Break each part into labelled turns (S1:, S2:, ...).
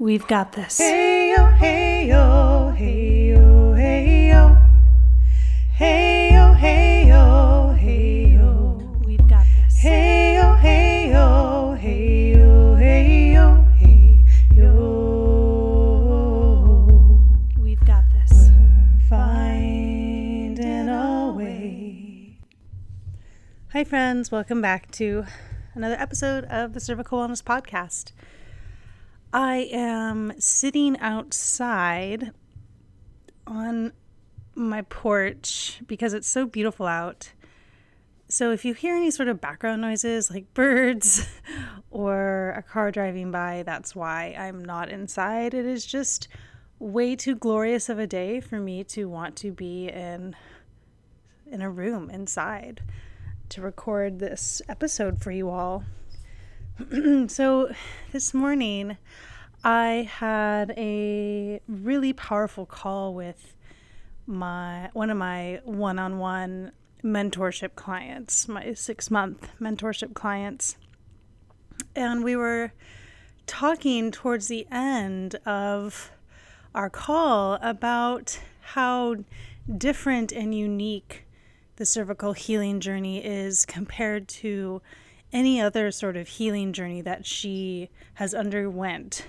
S1: We've got this.
S2: Hey yo, hey yo, hey yo, hey yo. Hey yo, hey yo, hey yo.
S1: We've got this.
S2: Hey yo, hey yo, hey yo, hey yo, hey yo.
S1: We've got this.
S2: We're Finding a way. Hi, friends. Welcome back to another episode of the Cervical Wellness Podcast. I am sitting outside on my porch because it's so beautiful out. So if you hear any sort of background noises like birds or a car driving by, that's why I'm not inside. It is just way too glorious of a day for me to want to be in in a room inside to record this episode for you all. so this morning I had a really powerful call with my one of my one-on-one mentorship clients, my 6-month mentorship clients. And we were talking towards the end of our call about how different and unique the cervical healing journey is compared to any other sort of healing journey that she has underwent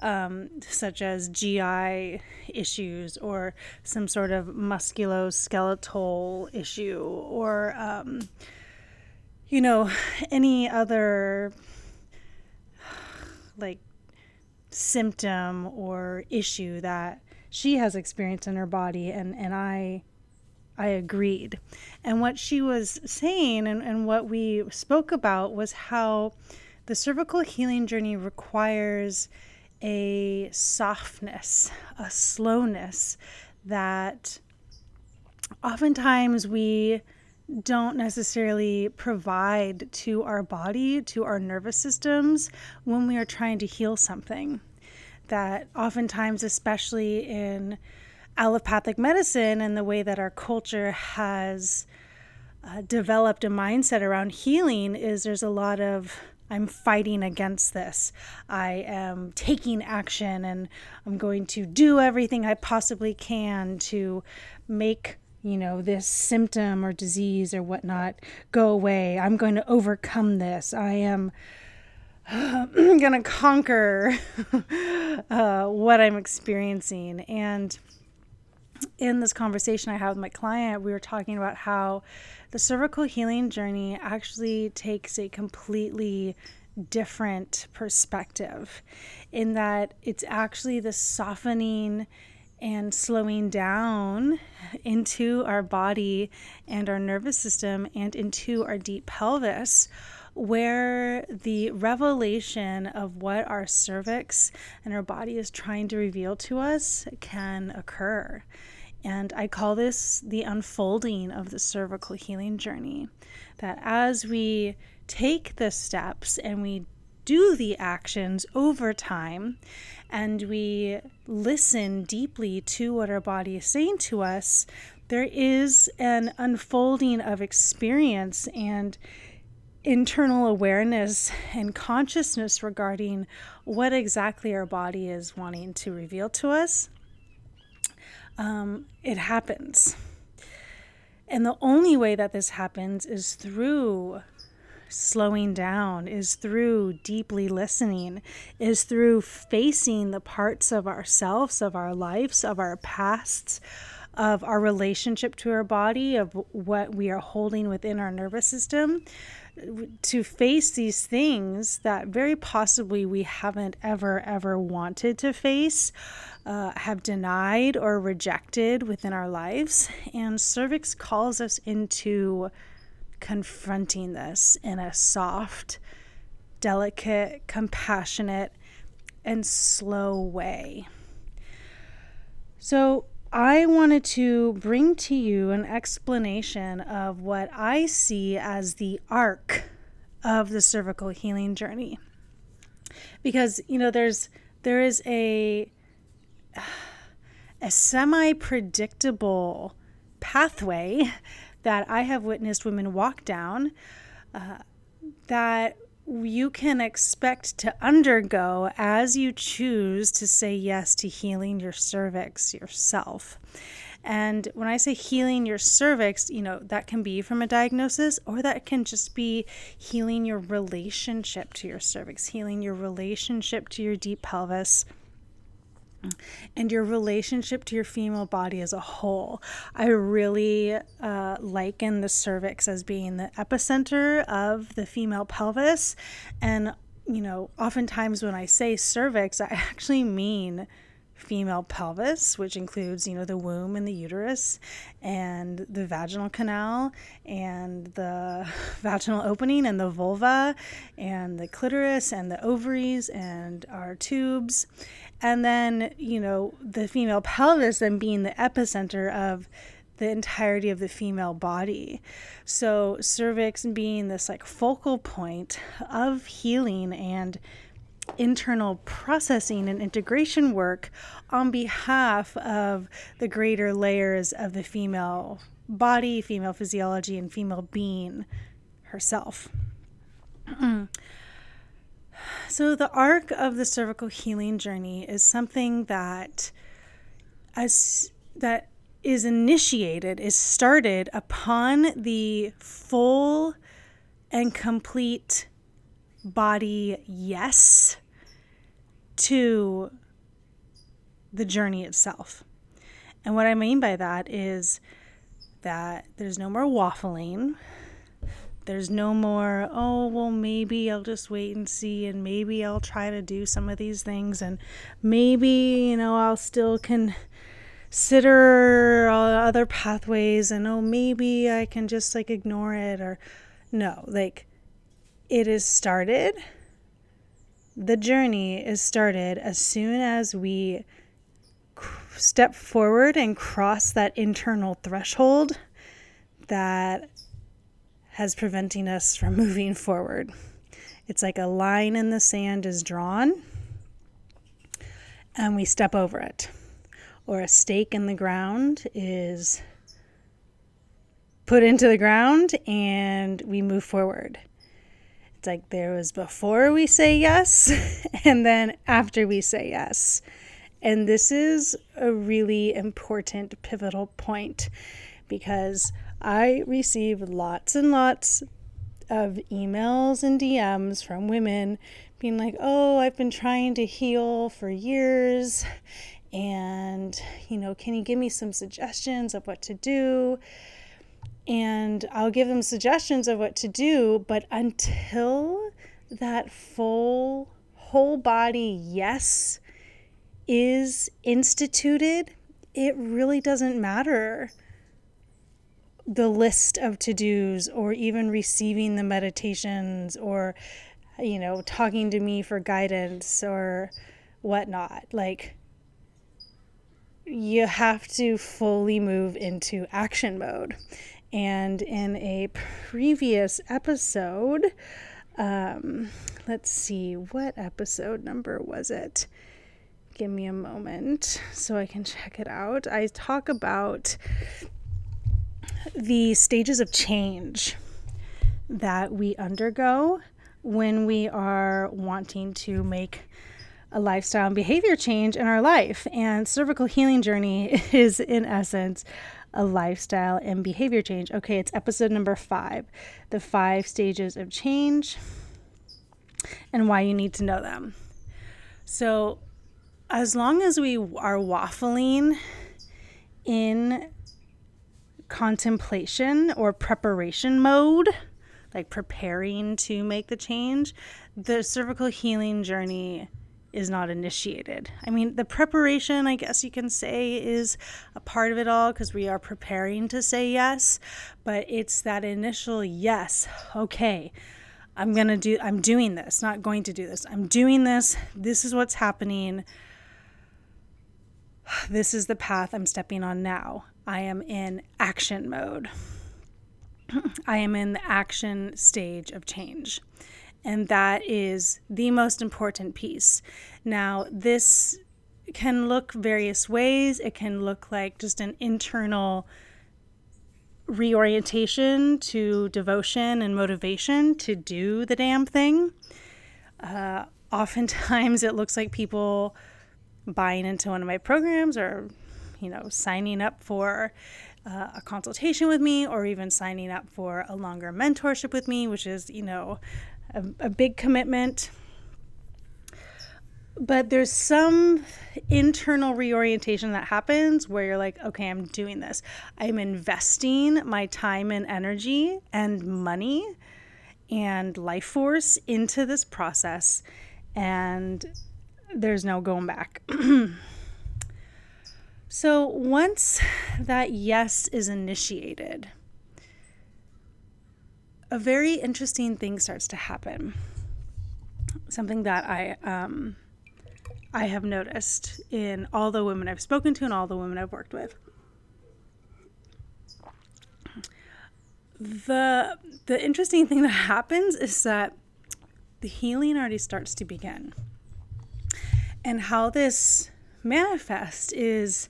S2: um, such as GI issues or some sort of musculoskeletal issue or um, you know any other like symptom or issue that she has experienced in her body and and I I agreed. And what she was saying and, and what we spoke about was how the cervical healing journey requires a softness, a slowness that oftentimes we don't necessarily provide to our body, to our nervous systems when we are trying to heal something. That oftentimes, especially in allopathic medicine and the way that our culture has uh, developed a mindset around healing, is there's a lot of I'm fighting against this. I am taking action and I'm going to do everything I possibly can to make, you know, this symptom or disease or whatnot go away. I'm going to overcome this. I am going to conquer uh, what I'm experiencing. And in this conversation I had with my client, we were talking about how the cervical healing journey actually takes a completely different perspective in that it's actually the softening and slowing down into our body and our nervous system and into our deep pelvis where the revelation of what our cervix and our body is trying to reveal to us can occur. And I call this the unfolding of the cervical healing journey. That as we take the steps and we do the actions over time and we listen deeply to what our body is saying to us, there is an unfolding of experience and internal awareness and consciousness regarding what exactly our body is wanting to reveal to us um, it happens. And the only way that this happens is through slowing down, is through deeply listening, is through facing the parts of ourselves, of our lives, of our pasts, of our relationship to our body, of what we are holding within our nervous system, to face these things that very possibly we haven't ever, ever wanted to face, uh, have denied or rejected within our lives. And cervix calls us into confronting this in a soft, delicate, compassionate, and slow way. So, I wanted to bring to you an explanation of what I see as the arc of the cervical healing journey. Because, you know, there's there is a a semi-predictable pathway that I have witnessed women walk down uh, that you can expect to undergo as you choose to say yes to healing your cervix yourself. And when I say healing your cervix, you know, that can be from a diagnosis or that can just be healing your relationship to your cervix, healing your relationship to your deep pelvis and your relationship to your female body as a whole. I really uh, liken the cervix as being the epicenter of the female pelvis. And, you know, oftentimes when I say cervix, I actually mean female pelvis, which includes, you know, the womb and the uterus and the vaginal canal and the vaginal opening and the vulva and the clitoris and the ovaries and our tubes and then you know the female pelvis then being the epicenter of the entirety of the female body. So cervix being this like focal point of healing and internal processing and integration work on behalf of the greater layers of the female body female physiology and female being herself mm. So, the arc of the cervical healing journey is something that as that is initiated, is started upon the full and complete body yes to the journey itself. And what I mean by that is that there's no more waffling, there's no more, oh, well, maybe I'll just wait and see, and maybe I'll try to do some of these things, and maybe, you know, I'll still consider other pathways, and oh, maybe I can just like ignore it, or no, like it is started. The journey is started as soon as we step forward and cross that internal threshold that has preventing us from moving forward. It's like a line in the sand is drawn and we step over it. Or a stake in the ground is put into the ground and we move forward. It's like there was before we say yes and then after we say yes. And this is a really important pivotal point because I receive lots and lots of emails and DMs from women being like, oh, I've been trying to heal for years. And, you know, can you give me some suggestions of what to do? And I'll give them suggestions of what to do. But until that full, whole body yes is instituted, it really doesn't matter the list of to dos or even receiving the meditations or, you know, talking to me for guidance or whatnot. Like, you have to fully move into action mode. And in a previous episode, um, let's see, what episode number was it? Give me a moment so I can check it out. I talk about the stages of change that we undergo when we are wanting to make a lifestyle and behavior change in our life. And cervical healing journey is, in essence, a lifestyle and behavior change. Okay, it's episode number five the five stages of change and why you need to know them. So, as long as we are waffling in contemplation or preparation mode, like preparing to make the change, the cervical healing journey is not initiated. I mean, the preparation, I guess you can say, is a part of it all because we are preparing to say yes, but it's that initial yes, okay. I'm going to do I'm doing this, not going to do this. I'm doing this. This is what's happening. This is the path I'm stepping on now. I am in action mode. I am in the action stage of change. And that is the most important piece. Now, this can look various ways. It can look like just an internal reorientation to devotion and motivation to do the damn thing. Uh, oftentimes, it looks like people buying into one of my programs or, you know, signing up for uh, a consultation with me or even signing up for a longer mentorship with me, which is, you know, a, a big commitment. But there's some internal reorientation that happens where you're like, okay, I'm doing this. I'm investing my time and energy and money and life force into this process, and there's no going back. so once that yes is initiated, a very interesting thing starts to happen. Something that I um, I have noticed in all the women I've spoken to and all the women I've worked with. The the interesting thing that happens is that the healing already starts to begin. And how this manifests is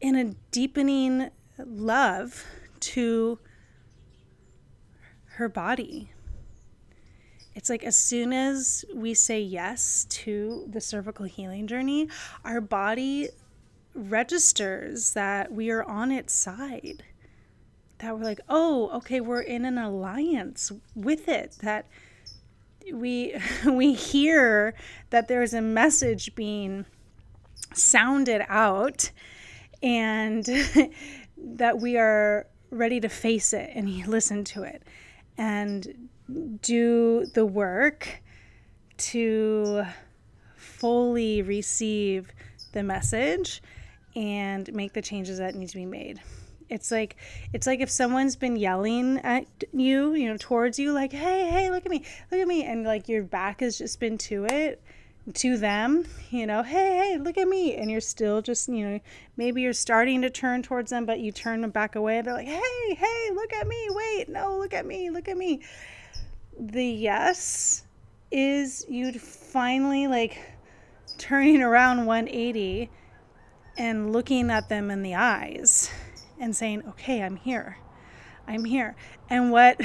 S2: in a deepening love to her body it's like as soon as we say yes to the cervical healing journey, our body registers that we are on its side. That we're like, oh, okay, we're in an alliance with it. That we we hear that there's a message being sounded out and that we are ready to face it and listen to it and do the work to fully receive the message and make the changes that need to be made. It's like it's like if someone's been yelling at you, you know, towards you like, "Hey, hey, look at me. Look at me." And like your back has just been to it to them, you know, "Hey, hey, look at me." And you're still just, you know, maybe you're starting to turn towards them, but you turn them back away. They're like, "Hey, hey, look at me. Wait, no, look at me. Look at me." the yes is you'd finally like turning around 180 and looking at them in the eyes and saying, "Okay, I'm here. I'm here." And what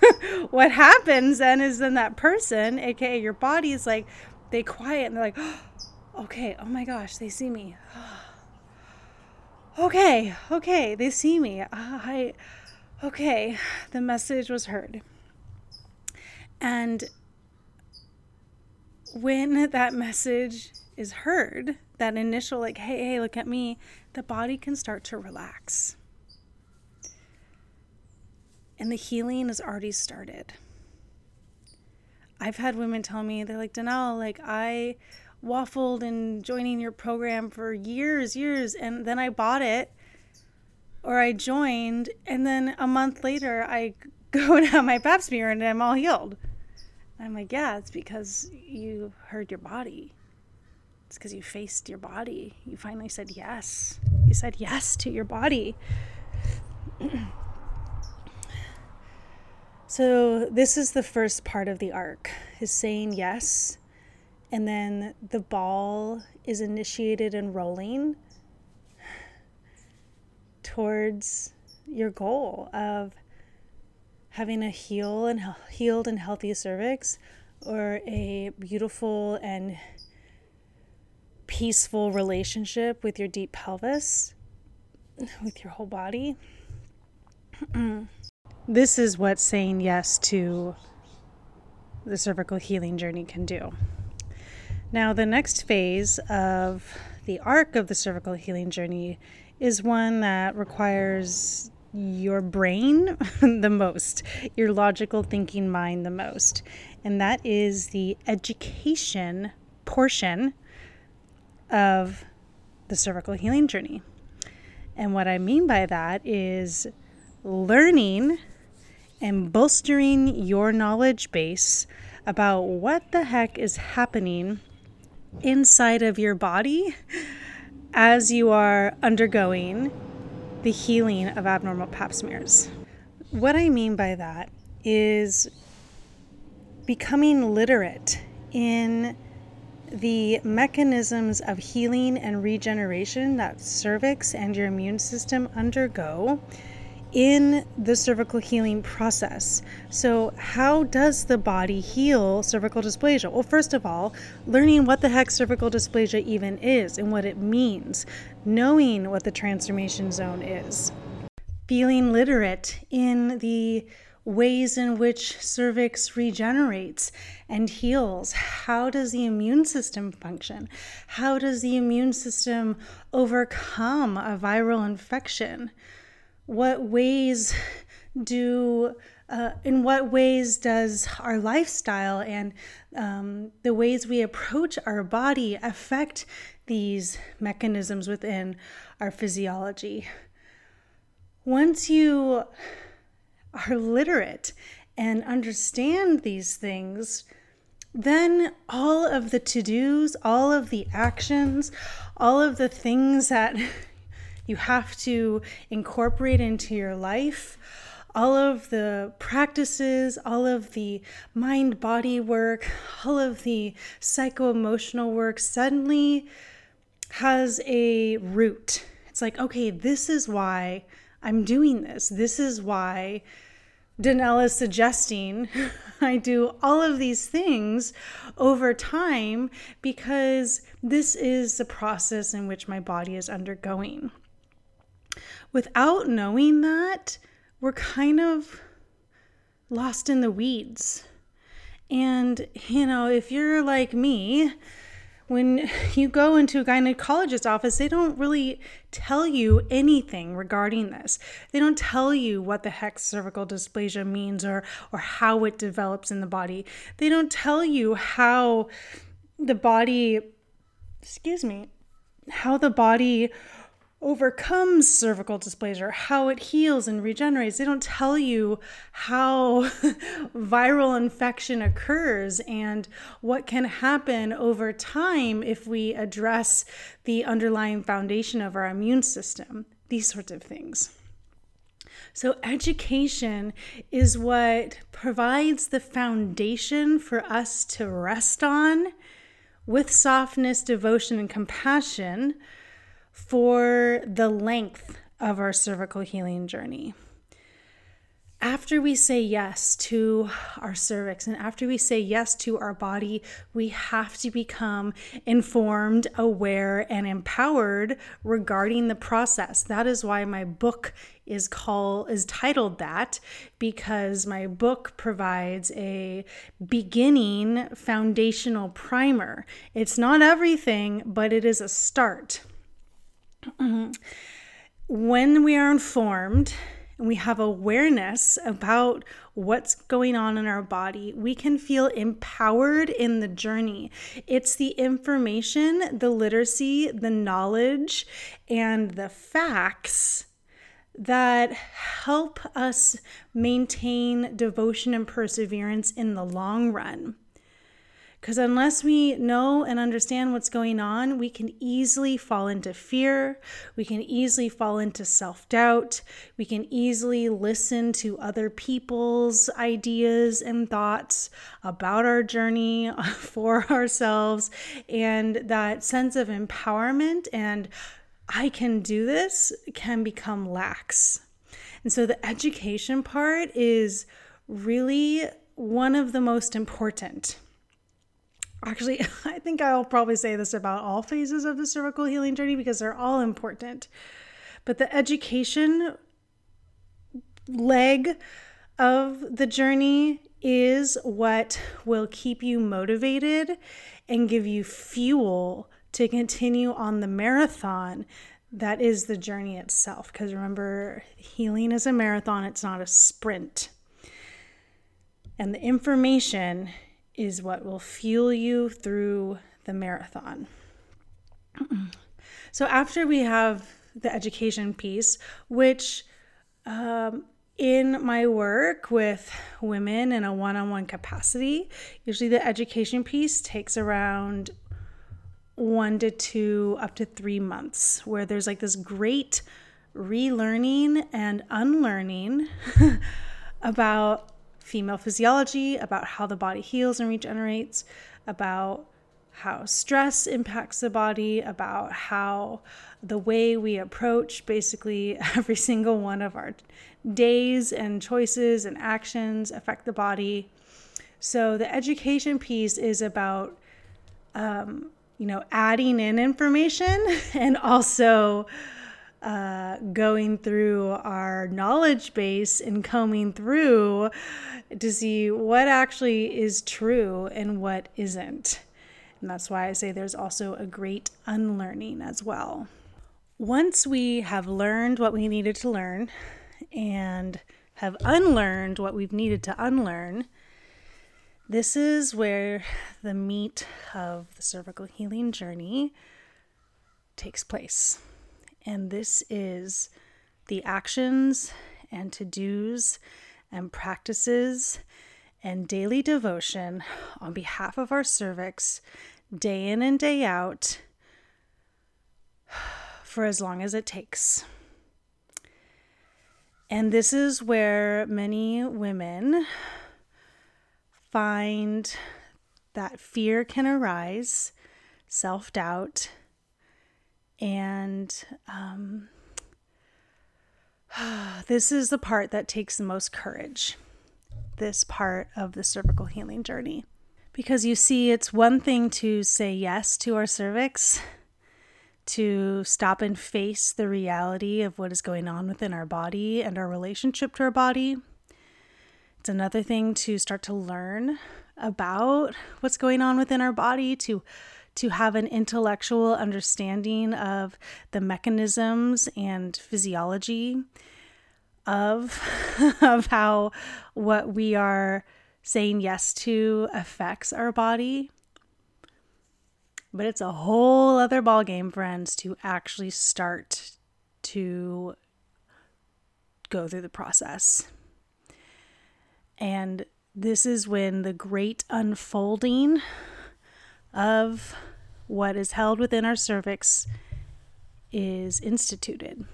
S2: what happens then is then that person, aka your body, is like they quiet and they're like, oh, "Okay, oh my gosh, they see me." okay, okay, they see me. I okay, the message was heard. And when that message is heard, that initial, like, hey, hey, look at me, the body can start to relax. And the healing has already started. I've had women tell me, they're like, Danelle, like, I waffled in joining your program for years, years, and then I bought it or I joined, and then a month later, I go and have my pap smear and I'm all healed. I'm like, yeah, it's because you heard your body. It's because you faced your body. You finally said yes. You said yes to your body. so this is the first part of the arc is saying yes and then the ball is initiated and rolling towards your goal of having a heal and healed and healthy cervix or a beautiful and peaceful relationship with your deep pelvis with your whole body this is what saying yes to the cervical healing journey can do now the next phase of the arc of the cervical healing journey is one that requires your brain the most, your logical thinking mind the most. And that is the education portion of the cervical healing journey. And what I mean by that is learning and bolstering your knowledge base about what the heck is happening inside of your body as you are undergoing the healing of abnormal pap smears. What I mean by that is becoming literate in the mechanisms of healing and regeneration that cervix and your immune system undergo in the cervical healing process. So, how does the body heal cervical dysplasia? Well, first of all, learning what the heck cervical dysplasia even is and what it means, knowing what the transformation zone is, feeling literate in the ways in which cervix regenerates and heals. How does the immune system function? How does the immune system overcome a viral infection? What ways do uh, in what ways does our lifestyle and um, the ways we approach our body affect these mechanisms within our physiology? Once you are literate and understand these things then all of the to dos, all of the actions, all of the things that you have to incorporate into your life all of the practices, all of the mind body work, all of the psycho emotional work suddenly has a root. It's like, okay, this is why I'm doing this. This is why Danelle is suggesting I do all of these things over time because this is the process in which my body is undergoing without knowing that, we're kind of lost in the weeds. And, you know, if you're like me, when you go into a gynecologist's office, they don't really tell you anything regarding this. They don't tell you what the heck cervical dysplasia means or, or how it develops in the body. They don't tell you how the body, excuse me, how the body overcomes cervical dysplasia, how it heals and regenerates. They don't tell you how viral infection occurs and what can happen over time if we address the underlying foundation of our immune system, these sorts of things. So, education is what provides the foundation for us to rest on with softness, devotion, and compassion for the length of our cervical healing journey. After we say yes to our cervix and after we say yes to our body, we have to become informed, aware, and empowered regarding the process. That is why my book is called is titled that because my book provides a beginning foundational primer. It's not everything, but it is a start. When we are informed and we have awareness about what's going on in our body, we can feel empowered in the journey. It's the information, the literacy, the knowledge, and the facts that help us maintain devotion and perseverance in the long run. Because unless we know and understand what's going on, we can easily fall into fear. We can easily fall into self doubt. We can easily listen to other people's ideas and thoughts about our journey for ourselves. And that sense of empowerment and I can do this can become lax. And so the education part is really one of the most important Actually, I think I'll probably say this about all phases of the cervical healing journey because they're all important. But the education leg of the journey is what will keep you motivated and give you fuel to continue on the marathon that is the journey itself. Because remember, healing is a marathon, it's not a sprint. And the information is what will fuel you through the marathon. so, after we have the education piece, which um, in my work with women in a one on one capacity, usually the education piece takes around one to two, up to three months, where there's like this great relearning and unlearning about female physiology, about how the body heals and regenerates, about how stress impacts the body, about how the way we approach basically every single one of our days and choices and actions affect the body. So the education piece is about, um, you know, adding in information and also uh, going through our knowledge base and combing through to see what actually is true and what isn't. And that's why I say there's also a great unlearning as well. Once we have learned what we needed to learn and have unlearned what we've needed to unlearn, this is where the meat of the cervical healing journey takes place. And this is the actions and to dos and practices and daily devotion on behalf of our cervix, day in and day out, for as long as it takes. And this is where many women find that fear can arise, self doubt, and um, this is the part that takes the most courage this part of the cervical healing journey. Because you see, it's one thing to say yes to our cervix, to stop and face the reality of what is going on within our body and our relationship to our body. It's another thing to start to learn about what's going on within our body, to to have an intellectual understanding of the mechanisms and physiology of of how what we are saying yes to affects our body. But it's a whole other ballgame, friends, to actually start to go through the process. And this is when the great unfolding of what is held within our cervix is instituted.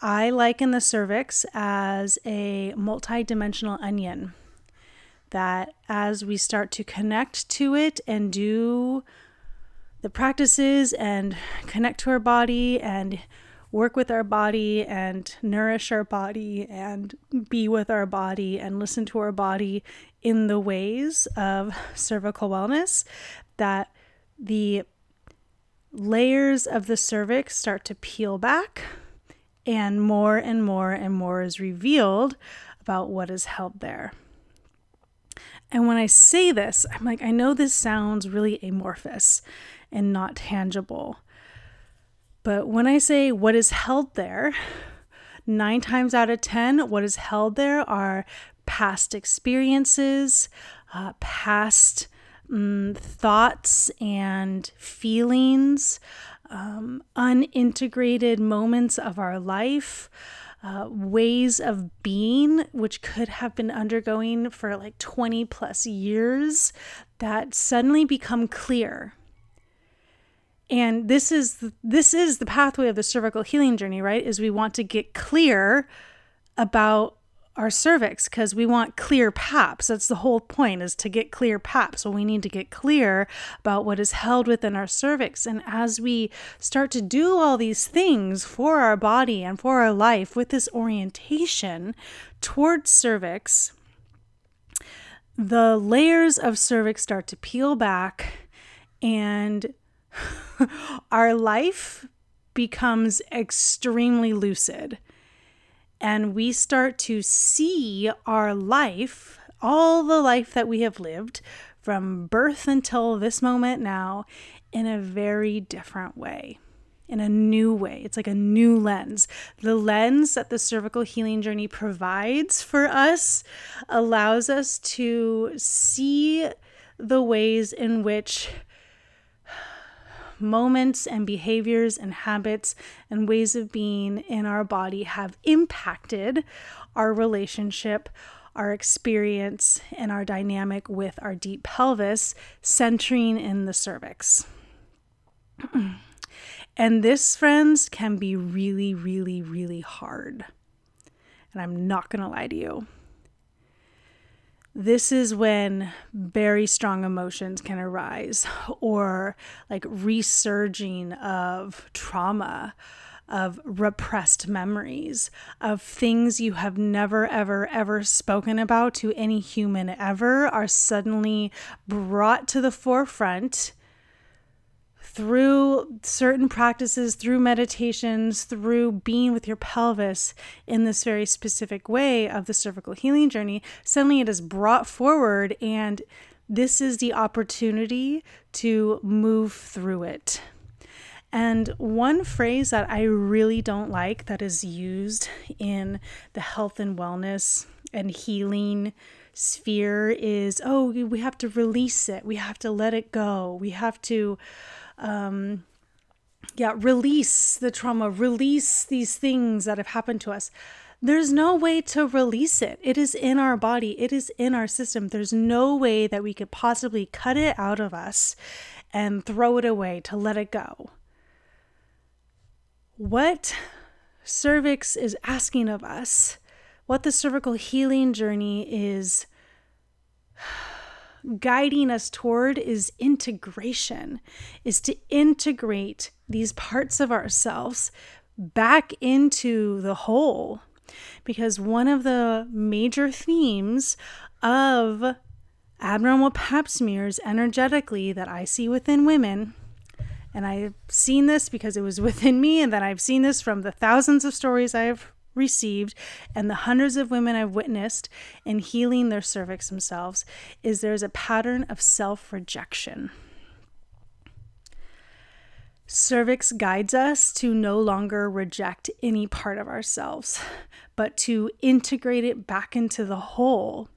S2: I liken the cervix as a multi-dimensional onion that as we start to connect to it and do the practices and connect to our body and work with our body and nourish our body and be with our body and listen to our body in the ways of cervical wellness that the layers of the cervix start to peel back and more and more and more is revealed about what is held there. And when I say this, I'm like, I know this sounds really amorphous and not tangible. But when I say what is held there, nine times out of 10, what is held there are past experiences, uh, past um, thoughts and feelings, um, unintegrated moments of our life, uh, ways of being, which could have been undergoing for like 20 plus years, that suddenly become clear. And this is this is the pathway of the cervical healing journey, right? Is we want to get clear about our cervix because we want clear paps. That's the whole point is to get clear paps. So we need to get clear about what is held within our cervix. And as we start to do all these things for our body and for our life with this orientation towards cervix, the layers of cervix start to peel back and our life becomes extremely lucid and we start to see our life, all the life that we have lived from birth until this moment now, in a very different way, in a new way. It's like a new lens. The lens that the cervical healing journey provides for us allows us to see the ways in which moments and behaviors and habits and ways of being in our body have impacted our relationship, our experience, and our dynamic with our deep pelvis, centering in the cervix. and this, friends, can be really, really, really hard. And I'm not going to lie to you. This is when very strong emotions can arise or like resurging of trauma of repressed memories of things you have never ever ever spoken about to any human ever are suddenly brought to the forefront through certain practices, through meditations, through being with your pelvis in this very specific way of the cervical healing journey, suddenly it is brought forward, and this is the opportunity to move through it. And one phrase that I really don't like that is used in the health and wellness and healing sphere is oh, we have to release it, we have to let it go, we have to um, yeah, release the trauma, release these things that have happened to us. There's no way to release it. It is in our body, it is in our system. There's no way that we could possibly cut it out of us and throw it away to let it go. What cervix is asking of us, what the cervical healing journey is guiding us toward is integration, is to integrate these parts of ourselves back into the whole. Because one of the major themes of abnormal pap smears energetically that I see within women, and I've seen this because it was within me, and then I've seen this from the thousands of stories I've received and the hundreds of women I've witnessed in healing their cervix themselves is there's a pattern of self rejection. Cervix guides us to no longer reject any part of ourselves, but to integrate it back into the whole.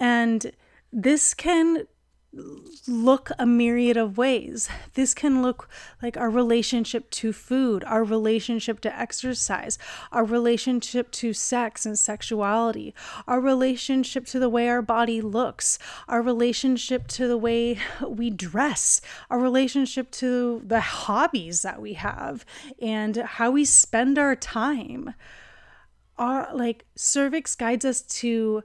S2: And this can look a myriad of ways. This can look like our relationship to food, our relationship to exercise, our relationship to sex and sexuality, our relationship to the way our body looks, our relationship to the way we dress, our relationship to the hobbies that we have, and how we spend our time. Our like cervix guides us to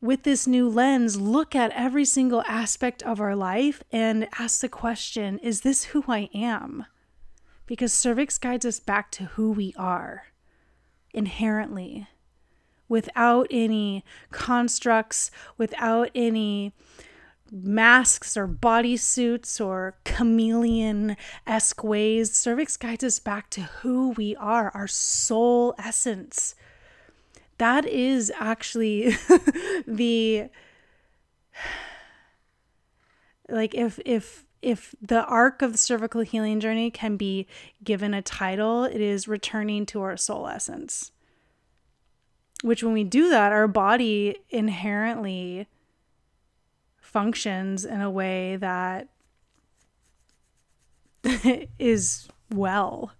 S2: with this new lens, look at every single aspect of our life and ask the question Is this who I am? Because cervix guides us back to who we are inherently, without any constructs, without any masks or bodysuits or chameleon esque ways. Cervix guides us back to who we are, our soul essence that is actually the like if if if the arc of the cervical healing journey can be given a title, it is returning to our soul essence. Which, when we do that, our body inherently functions in a way that is well.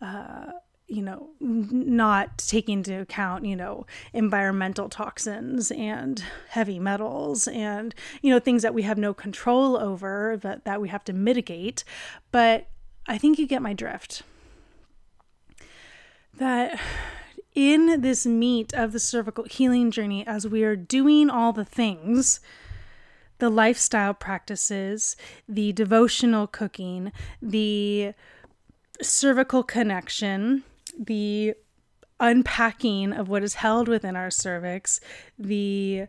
S2: Uh, you know, not taking into account, you know, environmental toxins and heavy metals and, you know, things that we have no control over that, that we have to mitigate. But I think you get my drift. That in this meat of the cervical healing journey, as we are doing all the things, the lifestyle practices, the devotional cooking, the cervical connection, the unpacking of what is held within our cervix, the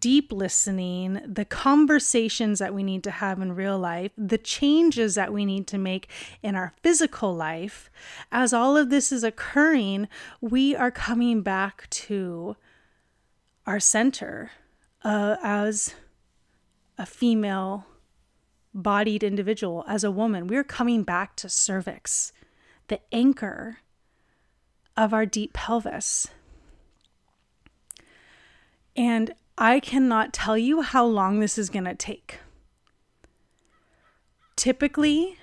S2: deep listening, the conversations that we need to have in real life, the changes that we need to make in our physical life, as all of this is occurring, we are coming back to our center uh, as a female bodied individual, as a woman. We're coming back to cervix, the anchor of our deep pelvis. And I cannot tell you how long this is going to take. Typically,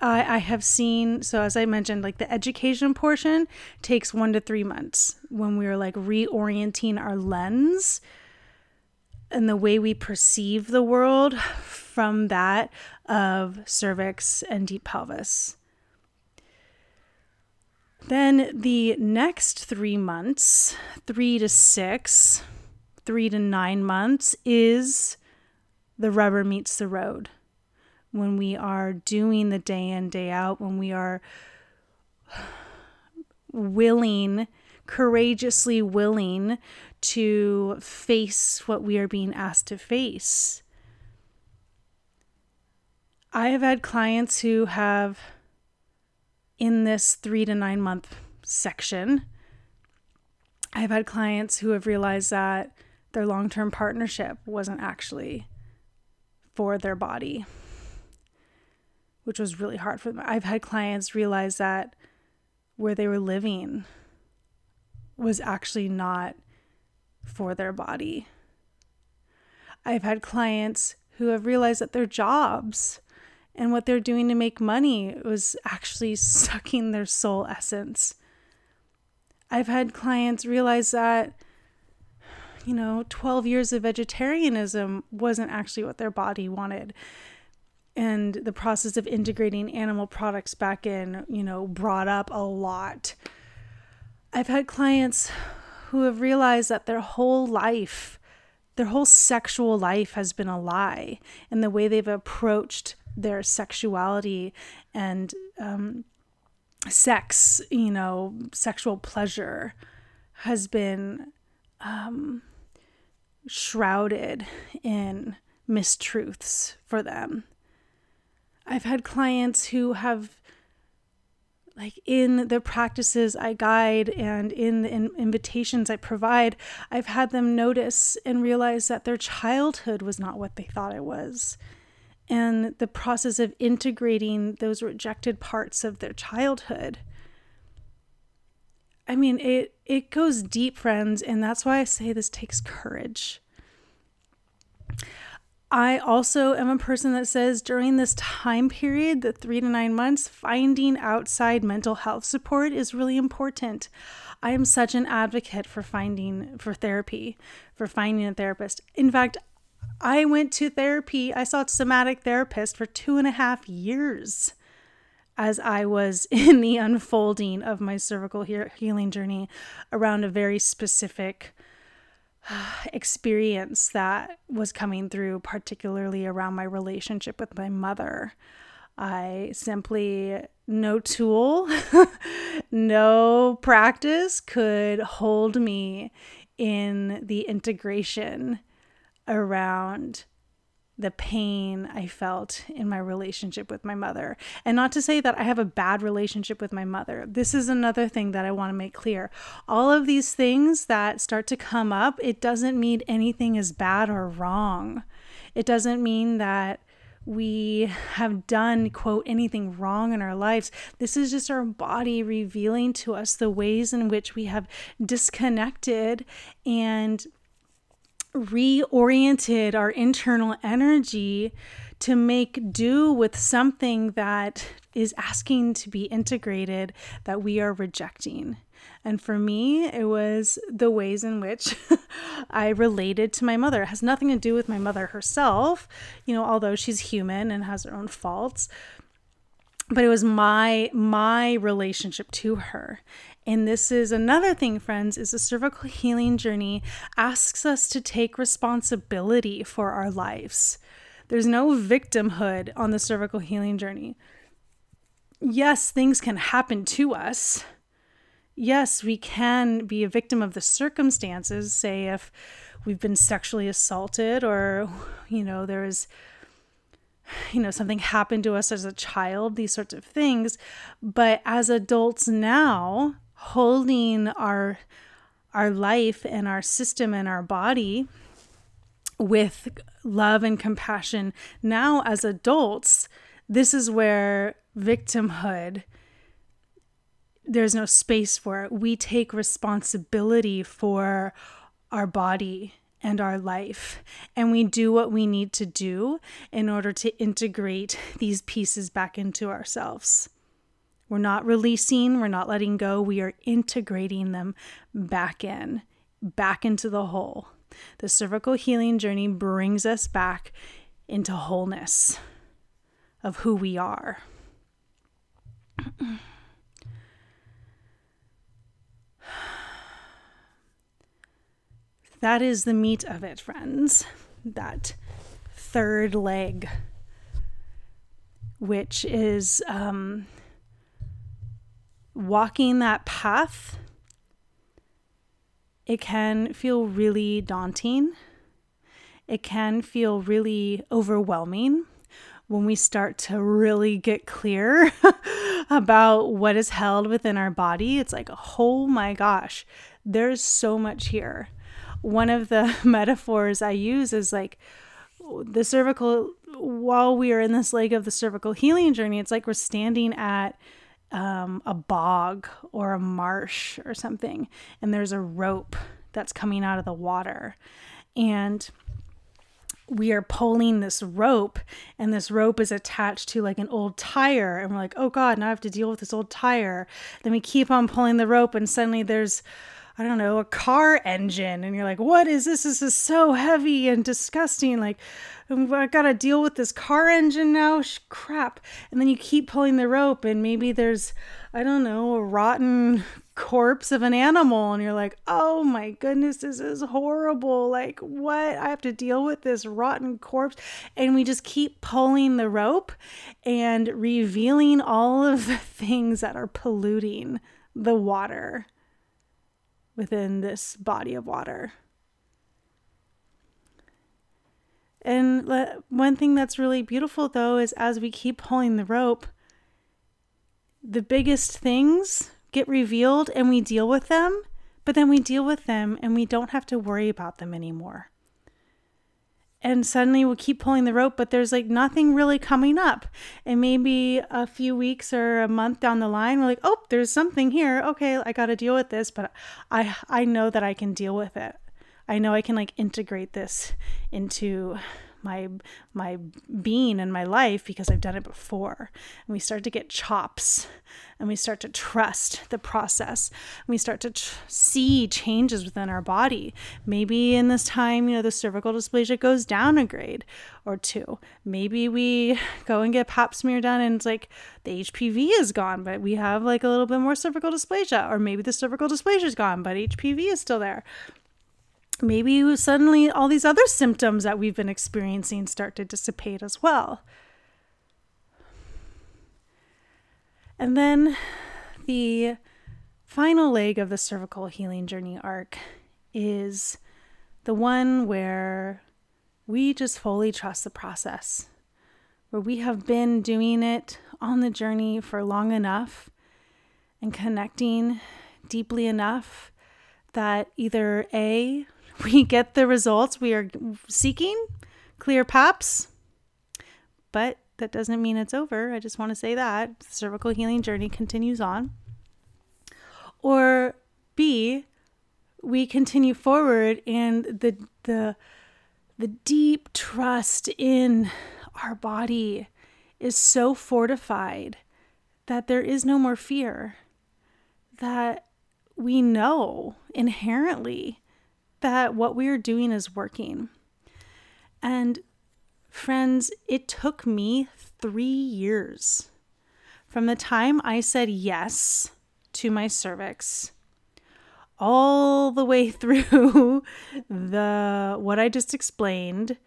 S2: I, have seen, so as I mentioned, like the education portion takes one to three months when we're like reorienting our lens and the way we perceive the world from that of cervix and deep pelvis. Then the next three months, three to six, three to nine months is the rubber meets the road. When we are doing the day in, day out, when we are willing, courageously willing to face what we are being asked to face. I have had clients who have, in this three to nine month section, I've had clients who have realized that their long term partnership wasn't actually for their body, which was really hard for them. I've had clients realize that where they were living was actually not for their body. I've had clients who have realized that their jobs and what they're doing to make money was actually sucking their soul essence. I've had clients realize that, you know, 12 years of vegetarianism wasn't actually what their body wanted. And the process of integrating animal products back in, you know, brought up a lot. I've had clients who have realized that their whole life, their whole sexual life has been a lie, and the way they've approached their sexuality and um, sex, you know, sexual pleasure has been um, shrouded in mistruths for them. I've had clients who have like in the practices I guide and in the in- invitations I provide, I've had them notice and realize that their childhood was not what they thought it was. And the process of integrating those rejected parts of their childhood. I mean, it it goes deep, friends, and that's why I say this takes courage. I also am a person that says during this time period, the three to nine months, finding outside mental health support is really important. I am such an advocate for finding for therapy, for finding a therapist. In fact, I went to therapy, I saw a somatic therapist for two and a half years as I was in the unfolding of my cervical he- healing journey around a very specific experience that was coming through, particularly around my relationship with my mother. I simply, no tool, no practice could hold me in the integration around the pain I felt in my relationship with my mother. And not to say that I have a bad relationship with my mother. This is another thing that I want to make clear. All of these things that start to come up, it doesn't mean anything is bad or wrong. It doesn't mean that we have done, quote, anything wrong in our lives. This is just our body revealing to us the ways in which we have disconnected and reoriented our internal energy to make do with something that is asking to be integrated that we are rejecting. And for me, it was the ways in which I related to my mother. It has nothing to do with my mother herself, you know, although she's human and has her own faults. But it was my my relationship to her. And this is another thing, friends, is a cervical healing journey asks us to take responsibility for our lives. There's no victimhood on the cervical healing journey. Yes, things can happen to us. Yes, we can be a victim of the circumstances, say if we've been sexually assaulted or you know, there's you know, something happened to us as a child, these sorts of things. But as adults now, holding our our life and our system and our body with love and compassion. Now as adults this is where victimhood there's no space for it. We take responsibility for our body and our life and we do what we need to do in order to integrate these pieces back into ourselves we're not releasing, we're not letting go, we are integrating them back in, back into the whole. The cervical healing journey brings us back into wholeness of who we are. that is the meat of it, friends. That third leg, which is um, walking that path. It can feel really daunting. It can feel really overwhelming when we start to really get clear about what is held within our body. It's like, oh my gosh, there's so much here. One of the metaphors I use is like the cervical, while we are in this leg of the cervical healing journey, it's like we're standing at um, a bog or a marsh or something, and there's a rope that's coming out of the water. And we are pulling this rope and this rope is attached to like an old tire and we're like oh god now i have to deal with this old tire then we keep on pulling the rope and suddenly there's i don't know a car engine. And you're like what is this? This is so heavy and disgusting. Like um, i gotta deal with this car engine now? Sh- crap. And then you keep pulling the rope and maybe there's i don't know a rotten corpse of an animal. And you're like, "Oh my goodness, this is horrible. Like what? I have to deal with this rotten corpse." And we just keep pulling the rope and revealing all of the things that are polluting the water within this body of water. And one thing that's really beautiful though is as we keep pulling the rope, the biggest things get revealed and we deal with them, but then we deal with them and we don't have to worry about them anymore. And suddenly we'll keep pulling the rope, but there's like nothing really coming up. And maybe a few weeks or a month down the line, we're like, oh, there's something here. Okay, I got to deal with this, but I I know that I can deal with it. I know I can like integrate this into my my being and my life because I've done it before. And we start to get chops and we start to trust the process. And we start to tr- see changes within our body. Maybe in this time, you know, the cervical dysplasia goes down a grade or two. Maybe we go and get pap smear done and it's like the HPV is gone, but we have like a little bit more cervical dysplasia. Or maybe the cervical dysplasia is gone, but HPV is still there maybe suddenly all these other symptoms that we've been experiencing start to dissipate as well. And then the final leg of the cervical healing journey arc is the one where we just fully trust the process, where we have been doing it on the journey for long enough and connecting deeply enough that either A, we get the results we are seeking, clear paps, but that doesn't mean it's over. I just want to say that the cervical healing journey continues on. Or B, we continue forward and the the the deep trust in our body is so fortified that there is no more fear. That we know inherently that what we are doing is working. And friends, it took me three years from the time I said yes to my cervix all the way through the what I just explained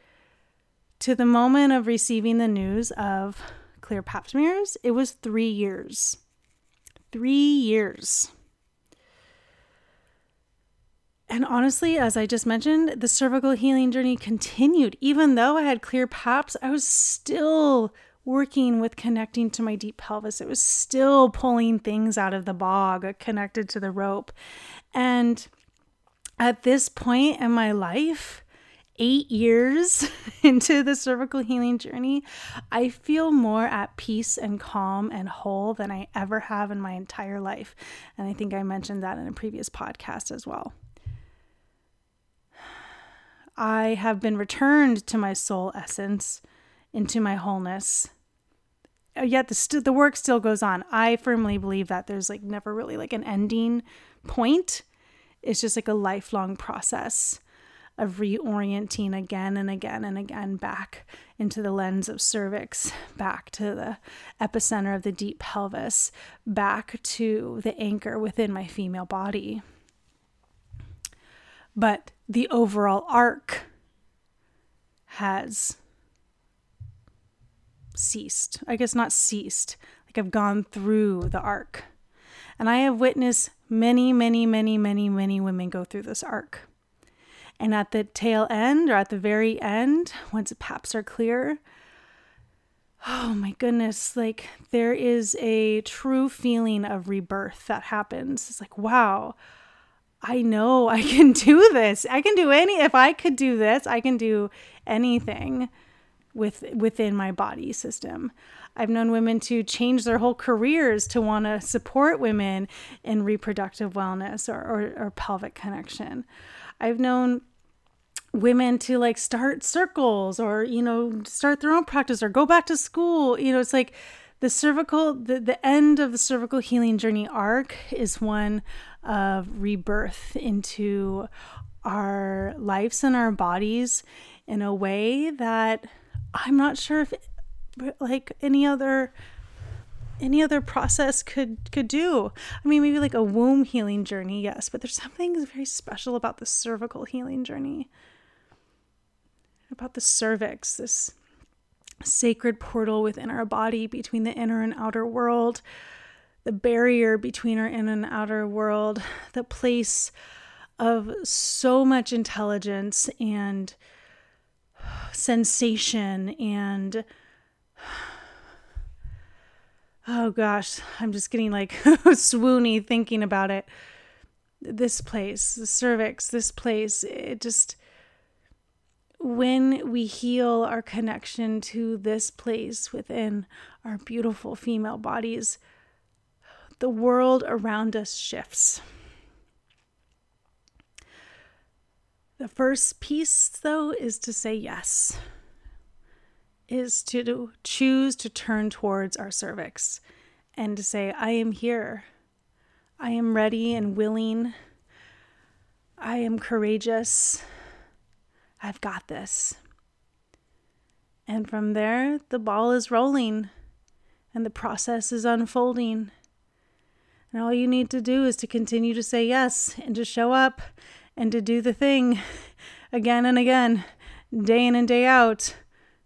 S2: to the moment of receiving the news of clear pap smears, it was 3 years. 3 years. And honestly, as I just mentioned, the cervical healing journey continued. Even though I had clear paps, I was still working with connecting to my deep pelvis. It was still pulling things out of the bog connected to the rope. And at this point in my life, eight years into the cervical healing journey, I feel more at peace and calm and whole than I ever have in my entire life. And I think I mentioned that in a previous podcast as well. I have been returned to my soul essence, into my wholeness. Uh, yet the st- the work still goes on. I firmly believe that there's like never really like an ending point. It's just like a lifelong process of reorienting again and again and again back into the lens of cervix, back to the epicenter of the deep pelvis, back to the anchor within my female body. But the overall arc has ceased. I guess not ceased. Like I've gone through the arc. And I have witnessed many, many, many, many, many women go through this arc. And at the tail end or at the very end, once the paps are clear, oh my goodness, like there is a true feeling of rebirth that happens. It's like, wow, I know I can do this. I can do any if I could do this, I can do anything with within my body system. I've known women to change their whole careers to want to support women in reproductive wellness or, or, or pelvic connection. I've known women to like start circles or you know start their own practice or go back to school you know it's like the cervical the, the end of the cervical healing journey arc is one of rebirth into our lives and our bodies in a way that i'm not sure if like any other any other process could could do. I mean, maybe like a womb healing journey, yes, but there's something very special about the cervical healing journey. About the cervix, this sacred portal within our body between the inner and outer world, the barrier between our inner and outer world, the place of so much intelligence and sensation and oh gosh, I'm just getting like swoony thinking about it. This place, the cervix, this place, it just, when we heal our connection to this place within our beautiful female bodies, the world around us shifts. The first piece, though, is to say yes is to choose to turn towards our cervix and to say, I am here. I am ready and willing. I am courageous. I've got this. And from there, the ball is rolling and the process is unfolding. And all you need to do is to continue to say yes and to show up and to do the thing again and again, day in and day out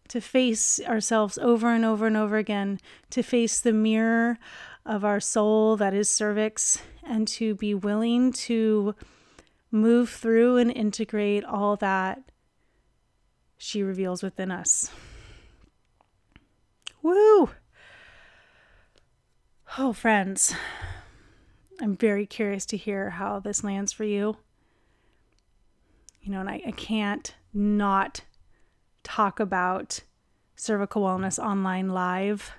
S2: to face ourselves over and over and over again, to face the mirror of our soul that is cervix, and to be willing to move through and integrate all that she reveals within us. Woo! Oh, friends, I'm very curious to hear how this lands for you. You know, and I, I can't not talk about cervical wellness online live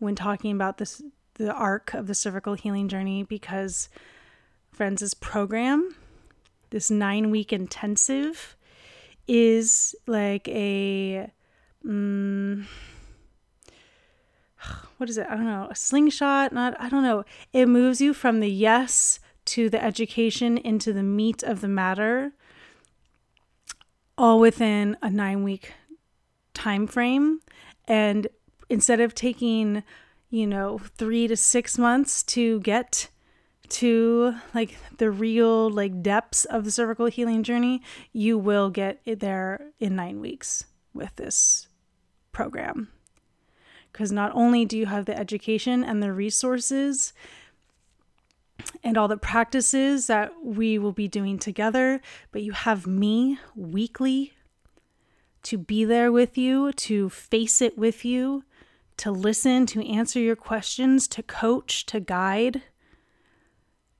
S2: when talking about this the arc of the cervical healing journey because friends' program this nine week intensive is like a um, what is it? I don't know. A slingshot? Not i don't know. It moves you from the yes to the education into the meat of the matter all within a nine week time frame and instead of taking you know 3 to 6 months to get to like the real like depths of the cervical healing journey you will get it there in 9 weeks with this program because not only do you have the education and the resources and all the practices that we will be doing together, but you have me weekly to be there with you, to face it with you, to listen, to answer your questions, to coach, to guide.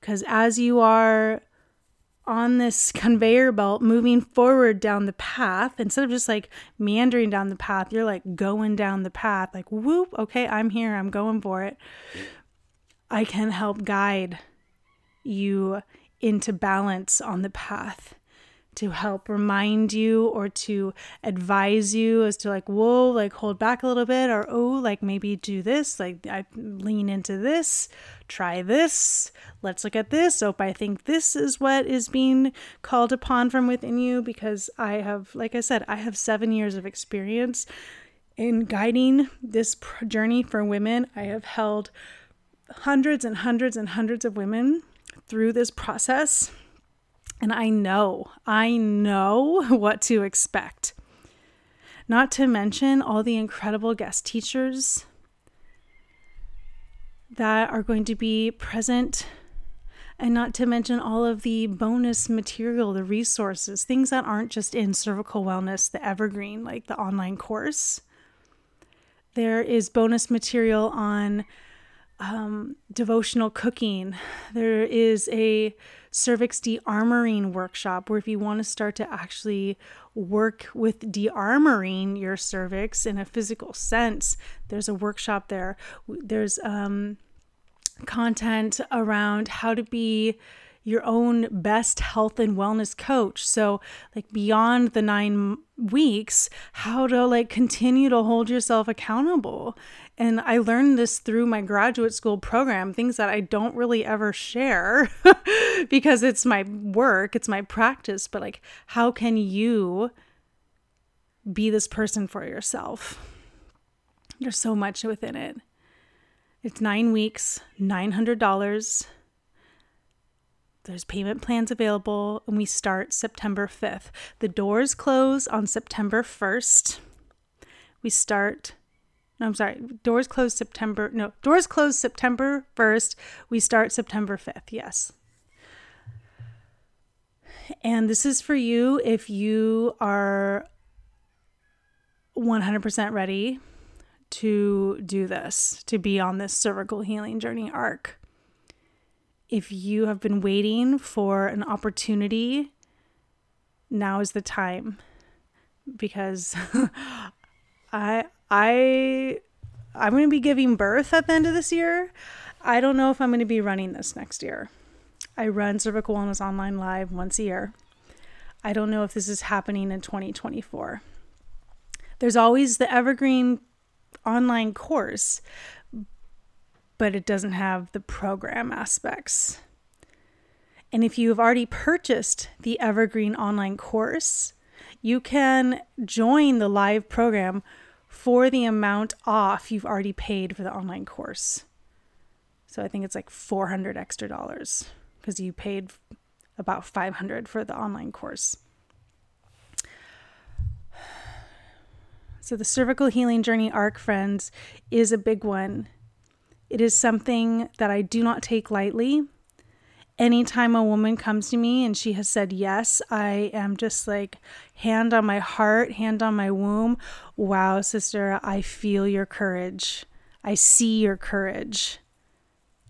S2: Because as you are on this conveyor belt moving forward down the path, instead of just like meandering down the path, you're like going down the path, like, whoop, okay, I'm here, I'm going for it. I can help guide you into balance on the path to help remind you or to advise you as to like whoa like hold back a little bit or oh like maybe do this like i lean into this try this let's look at this oh i think this is what is being called upon from within you because i have like i said i have seven years of experience in guiding this journey for women. I have held hundreds and hundreds and hundreds of women through this process And I know, I know what to expect. Not to mention all the incredible guest teachers that are going to be present and not to mention all of the bonus material, the resources, things that aren't just in cervical wellness, the evergreen, like the online course. There is bonus material on um, devotional cooking. There is a cervix de-armoring workshop where if you want to start to actually work with de-armoring your cervix in a physical sense, there's a workshop there. There's um, content around how to be your own best health and wellness coach. So, like beyond the 9 weeks, how to like continue to hold yourself accountable. And I learned this through my graduate school program, things that I don't really ever share because it's my work, it's my practice, but like how can you be this person for yourself? There's so much within it. It's nine weeks, $900. There's payment plans available, and we start September 5th. The doors close on September 1st. We start, no, I'm sorry, doors close September, no, doors close September 1st. We start September 5th, yes. And this is for you if you are 100% ready to do this, to be on this cervical healing journey arc. If you have been waiting for an opportunity, now is the time because I I I'm going to be giving birth at the end of this year. I don't know if I'm going to be running this next year. I run Cervical Wellness Online Live once a year. I don't know if this is happening in 2024. There's always the evergreen online course, but it doesn't have the program aspects. And if you have already purchased the Evergreen online course, you can join the live program for the amount off you've already paid for the online course. So I think it's like 400 extra dollars because you paid about 500 for the online course. So, the cervical healing journey arc, friends, is a big one. It is something that I do not take lightly. Anytime a woman comes to me and she has said yes, I am just like hand on my heart, hand on my womb. Wow, sister, I feel your courage. I see your courage.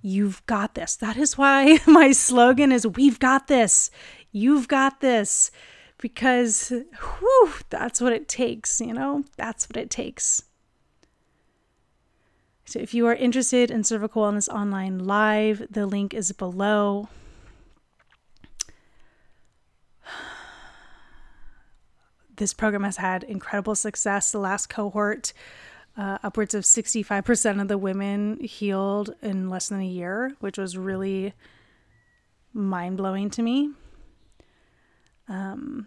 S2: You've got this. That is why my slogan is We've got this. You've got this because whew, that's what it takes, you know? That's what it takes. So if you are interested in Cervical Wellness Online Live, the link is below. This program has had incredible success. The last cohort, uh, upwards of 65% of the women healed in less than a year, which was really mind blowing to me um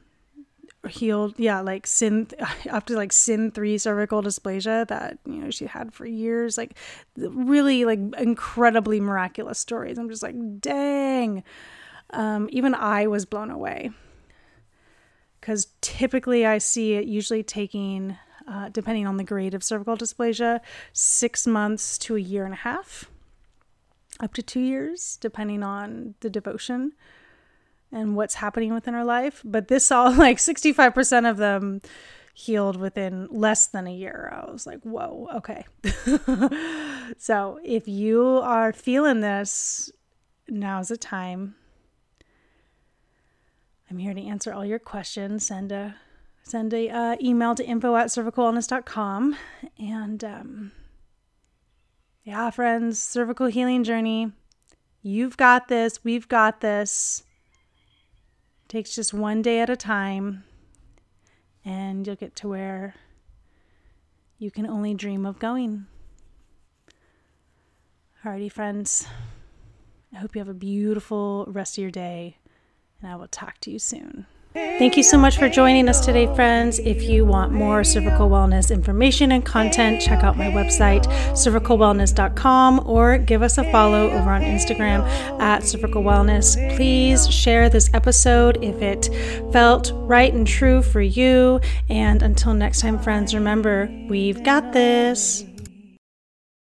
S2: healed yeah like CIN to like CIN 3 cervical dysplasia that you know she had for years like really like incredibly miraculous stories. I'm just like dang. Um even i was blown away. Because typically i see it usually taking uh, depending on the grade of cervical dysplasia six months to a year and a half up to two years depending on the devotion and what's happening within our life. But this all like 65% of them healed within less than a year. I was like, whoa, okay. so if you are feeling this, now's the time. I'm here to answer all your questions. Send a send a uh, email to info at cervicalwellness.com. And um, yeah, friends, cervical healing journey. You've got this. We've got this takes just one day at a time, and you'll get to where you can only dream of going. Alrighty, friends. I hope you have a beautiful rest of your day, and I will talk to you soon. Thank you so much for joining us today, friends. If you want more cervical wellness information and content, check out my website, cervicalwellness.com, or give us a follow over on Instagram at cervical wellness. Please share this episode if it felt right and true for you. And until next time, friends, remember, we've got this.